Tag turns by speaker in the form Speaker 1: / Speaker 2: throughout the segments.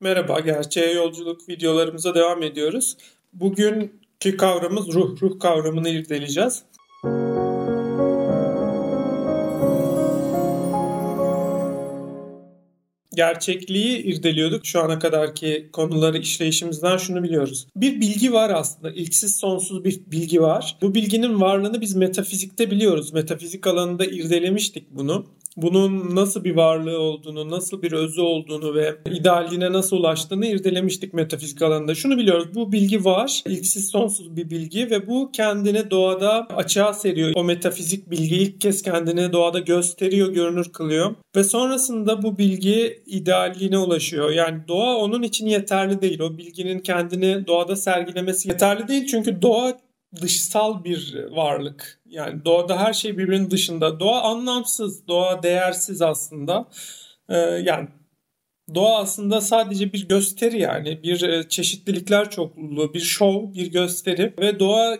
Speaker 1: Merhaba, Gerçeğe Yolculuk videolarımıza devam ediyoruz. Bugünkü kavramımız ruh, ruh kavramını irdeleyeceğiz. gerçekliği irdeliyorduk. Şu ana kadarki konuları işleyişimizden şunu biliyoruz. Bir bilgi var aslında. İlksiz sonsuz bir bilgi var. Bu bilginin varlığını biz metafizikte biliyoruz. Metafizik alanında irdelemiştik bunu bunun nasıl bir varlığı olduğunu, nasıl bir özü olduğunu ve idealine nasıl ulaştığını irdelemiştik metafizik alanında. Şunu biliyoruz. Bu bilgi var. İlksiz sonsuz bir bilgi ve bu kendini doğada açığa seriyor. O metafizik bilgi ilk kez kendini doğada gösteriyor, görünür kılıyor. Ve sonrasında bu bilgi idealliğine ulaşıyor. Yani doğa onun için yeterli değil. O bilginin kendini doğada sergilemesi yeterli değil. Çünkü doğa dışsal bir varlık. Yani doğada her şey birbirinin dışında. Doğa anlamsız, doğa değersiz aslında. Ee, yani doğa aslında sadece bir gösteri yani bir e, çeşitlilikler çokluluğu, bir şov, bir gösteri ve doğa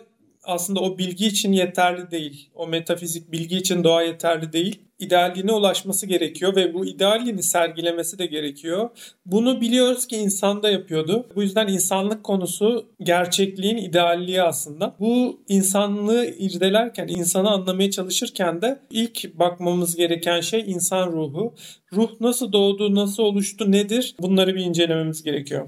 Speaker 1: aslında o bilgi için yeterli değil. O metafizik bilgi için doğa yeterli değil idealliğine ulaşması gerekiyor ve bu idealliğini sergilemesi de gerekiyor. Bunu biliyoruz ki insan da yapıyordu. Bu yüzden insanlık konusu gerçekliğin idealliği aslında. Bu insanlığı irdelerken, insanı anlamaya çalışırken de ilk bakmamız gereken şey insan ruhu. Ruh nasıl doğdu, nasıl oluştu, nedir? Bunları bir incelememiz gerekiyor.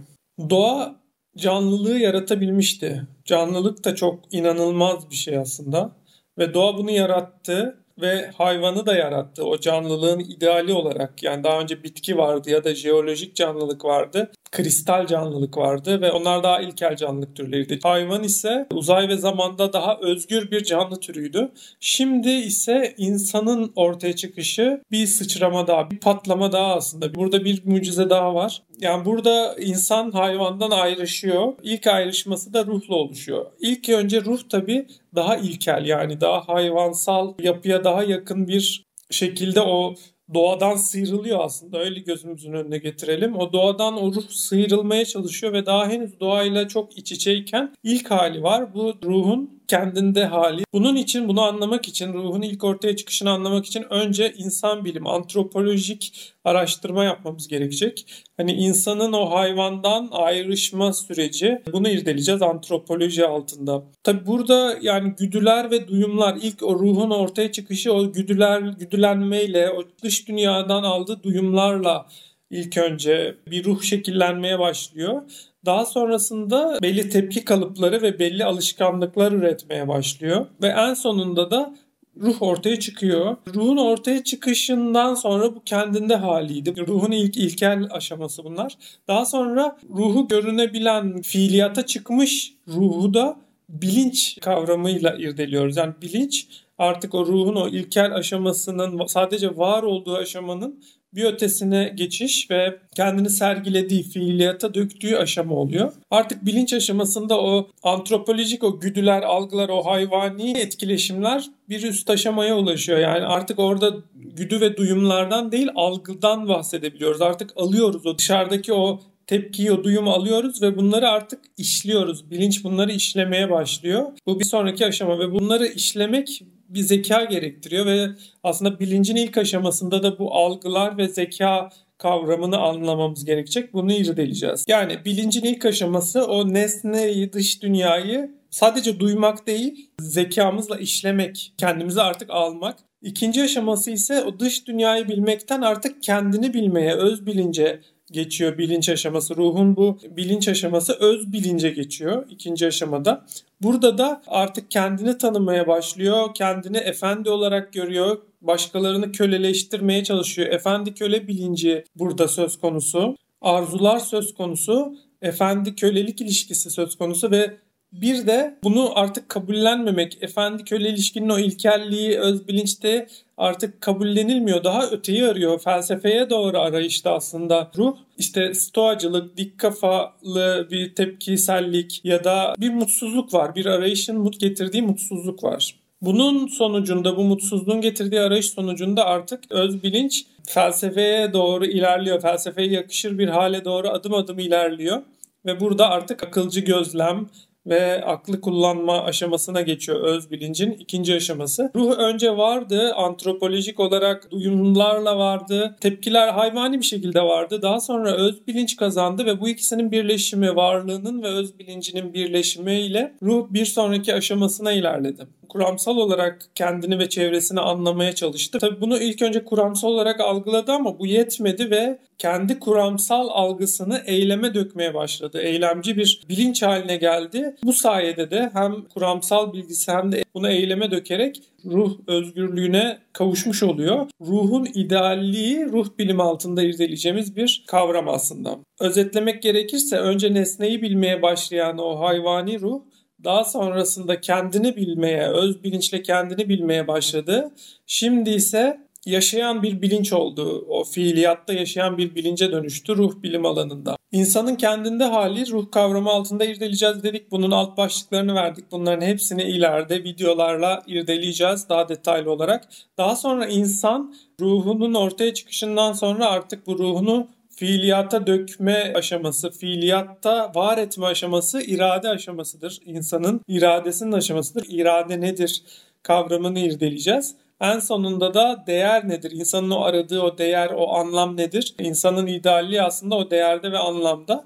Speaker 1: Doğa canlılığı yaratabilmişti. Canlılık da çok inanılmaz bir şey aslında. Ve doğa bunu yarattı ve hayvanı da yarattı. O canlılığın ideali olarak yani daha önce bitki vardı ya da jeolojik canlılık vardı kristal canlılık vardı ve onlar daha ilkel canlılık türleriydi. Hayvan ise uzay ve zamanda daha özgür bir canlı türüydü. Şimdi ise insanın ortaya çıkışı bir sıçrama daha, bir patlama daha aslında. Burada bir mucize daha var. Yani burada insan hayvandan ayrışıyor. İlk ayrışması da ruhla oluşuyor. İlk önce ruh tabii daha ilkel yani daha hayvansal yapıya daha yakın bir şekilde o doğadan sıyrılıyor aslında öyle gözümüzün önüne getirelim. O doğadan o ruh sıyrılmaya çalışıyor ve daha henüz doğayla çok iç içeyken ilk hali var. Bu ruhun kendinde hali. Bunun için bunu anlamak için ruhun ilk ortaya çıkışını anlamak için önce insan bilim, antropolojik araştırma yapmamız gerekecek. Hani insanın o hayvandan ayrışma süreci bunu irdeleyeceğiz antropoloji altında. Tabi burada yani güdüler ve duyumlar ilk o ruhun ortaya çıkışı o güdüler güdülenmeyle o dış dünyadan aldığı duyumlarla ilk önce bir ruh şekillenmeye başlıyor. Daha sonrasında belli tepki kalıpları ve belli alışkanlıklar üretmeye başlıyor. Ve en sonunda da ruh ortaya çıkıyor. Ruhun ortaya çıkışından sonra bu kendinde haliydi. Ruhun ilk ilkel aşaması bunlar. Daha sonra ruhu görünebilen fiiliyata çıkmış ruhu da bilinç kavramıyla irdeliyoruz. Yani bilinç artık o ruhun o ilkel aşamasının sadece var olduğu aşamanın bir ötesine geçiş ve kendini sergilediği, fiiliyata döktüğü aşama oluyor. Artık bilinç aşamasında o antropolojik o güdüler, algılar, o hayvani etkileşimler bir üst aşamaya ulaşıyor. Yani artık orada güdü ve duyumlardan değil algıdan bahsedebiliyoruz. Artık alıyoruz o dışarıdaki o tepkiyi, o duyumu alıyoruz ve bunları artık işliyoruz. Bilinç bunları işlemeye başlıyor. Bu bir sonraki aşama ve bunları işlemek bir zeka gerektiriyor ve aslında bilincin ilk aşamasında da bu algılar ve zeka kavramını anlamamız gerekecek. Bunu irdeleyeceğiz. Yani bilincin ilk aşaması o nesneyi, dış dünyayı sadece duymak değil, zekamızla işlemek, kendimizi artık almak. İkinci aşaması ise o dış dünyayı bilmekten artık kendini bilmeye, öz bilince, geçiyor bilinç aşaması. Ruhun bu bilinç aşaması öz bilince geçiyor ikinci aşamada. Burada da artık kendini tanımaya başlıyor. Kendini efendi olarak görüyor. Başkalarını köleleştirmeye çalışıyor. Efendi köle bilinci burada söz konusu. Arzular söz konusu. Efendi kölelik ilişkisi söz konusu ve bir de bunu artık kabullenmemek, efendi köle ilişkinin o ilkelliği öz bilinçte artık kabullenilmiyor. Daha öteyi arıyor. Felsefeye doğru arayışta aslında ruh. İşte stoacılık, dik kafalı bir tepkisellik ya da bir mutsuzluk var. Bir arayışın mut getirdiği mutsuzluk var. Bunun sonucunda bu mutsuzluğun getirdiği arayış sonucunda artık öz bilinç felsefeye doğru ilerliyor. Felsefeye yakışır bir hale doğru adım adım ilerliyor. Ve burada artık akılcı gözlem, ve aklı kullanma aşamasına geçiyor öz bilincin ikinci aşaması. Ruh önce vardı, antropolojik olarak duyumlarla vardı, tepkiler hayvani bir şekilde vardı. Daha sonra öz bilinç kazandı ve bu ikisinin birleşimi, varlığının ve öz bilincinin birleşimiyle ruh bir sonraki aşamasına ilerledi kuramsal olarak kendini ve çevresini anlamaya çalıştı. Tabii bunu ilk önce kuramsal olarak algıladı ama bu yetmedi ve kendi kuramsal algısını eyleme dökmeye başladı. Eylemci bir bilinç haline geldi. Bu sayede de hem kuramsal bilgisi hem de bunu eyleme dökerek ruh özgürlüğüne kavuşmuş oluyor. Ruhun idealliği ruh bilimi altında irdeleyeceğimiz bir kavram aslında. Özetlemek gerekirse önce nesneyi bilmeye başlayan o hayvani ruh daha sonrasında kendini bilmeye, öz bilinçle kendini bilmeye başladı. Şimdi ise yaşayan bir bilinç oldu. O fiiliyatta yaşayan bir bilince dönüştü ruh bilim alanında. İnsanın kendinde hali ruh kavramı altında irdeleyeceğiz dedik. Bunun alt başlıklarını verdik. Bunların hepsini ileride videolarla irdeleyeceğiz daha detaylı olarak. Daha sonra insan ruhunun ortaya çıkışından sonra artık bu ruhunu fiiliyata dökme aşaması, fiiliyatta var etme aşaması irade aşamasıdır. İnsanın iradesinin aşamasıdır. İrade nedir kavramını irdeleyeceğiz. En sonunda da değer nedir? İnsanın o aradığı o değer, o anlam nedir? İnsanın idealliği aslında o değerde ve anlamda.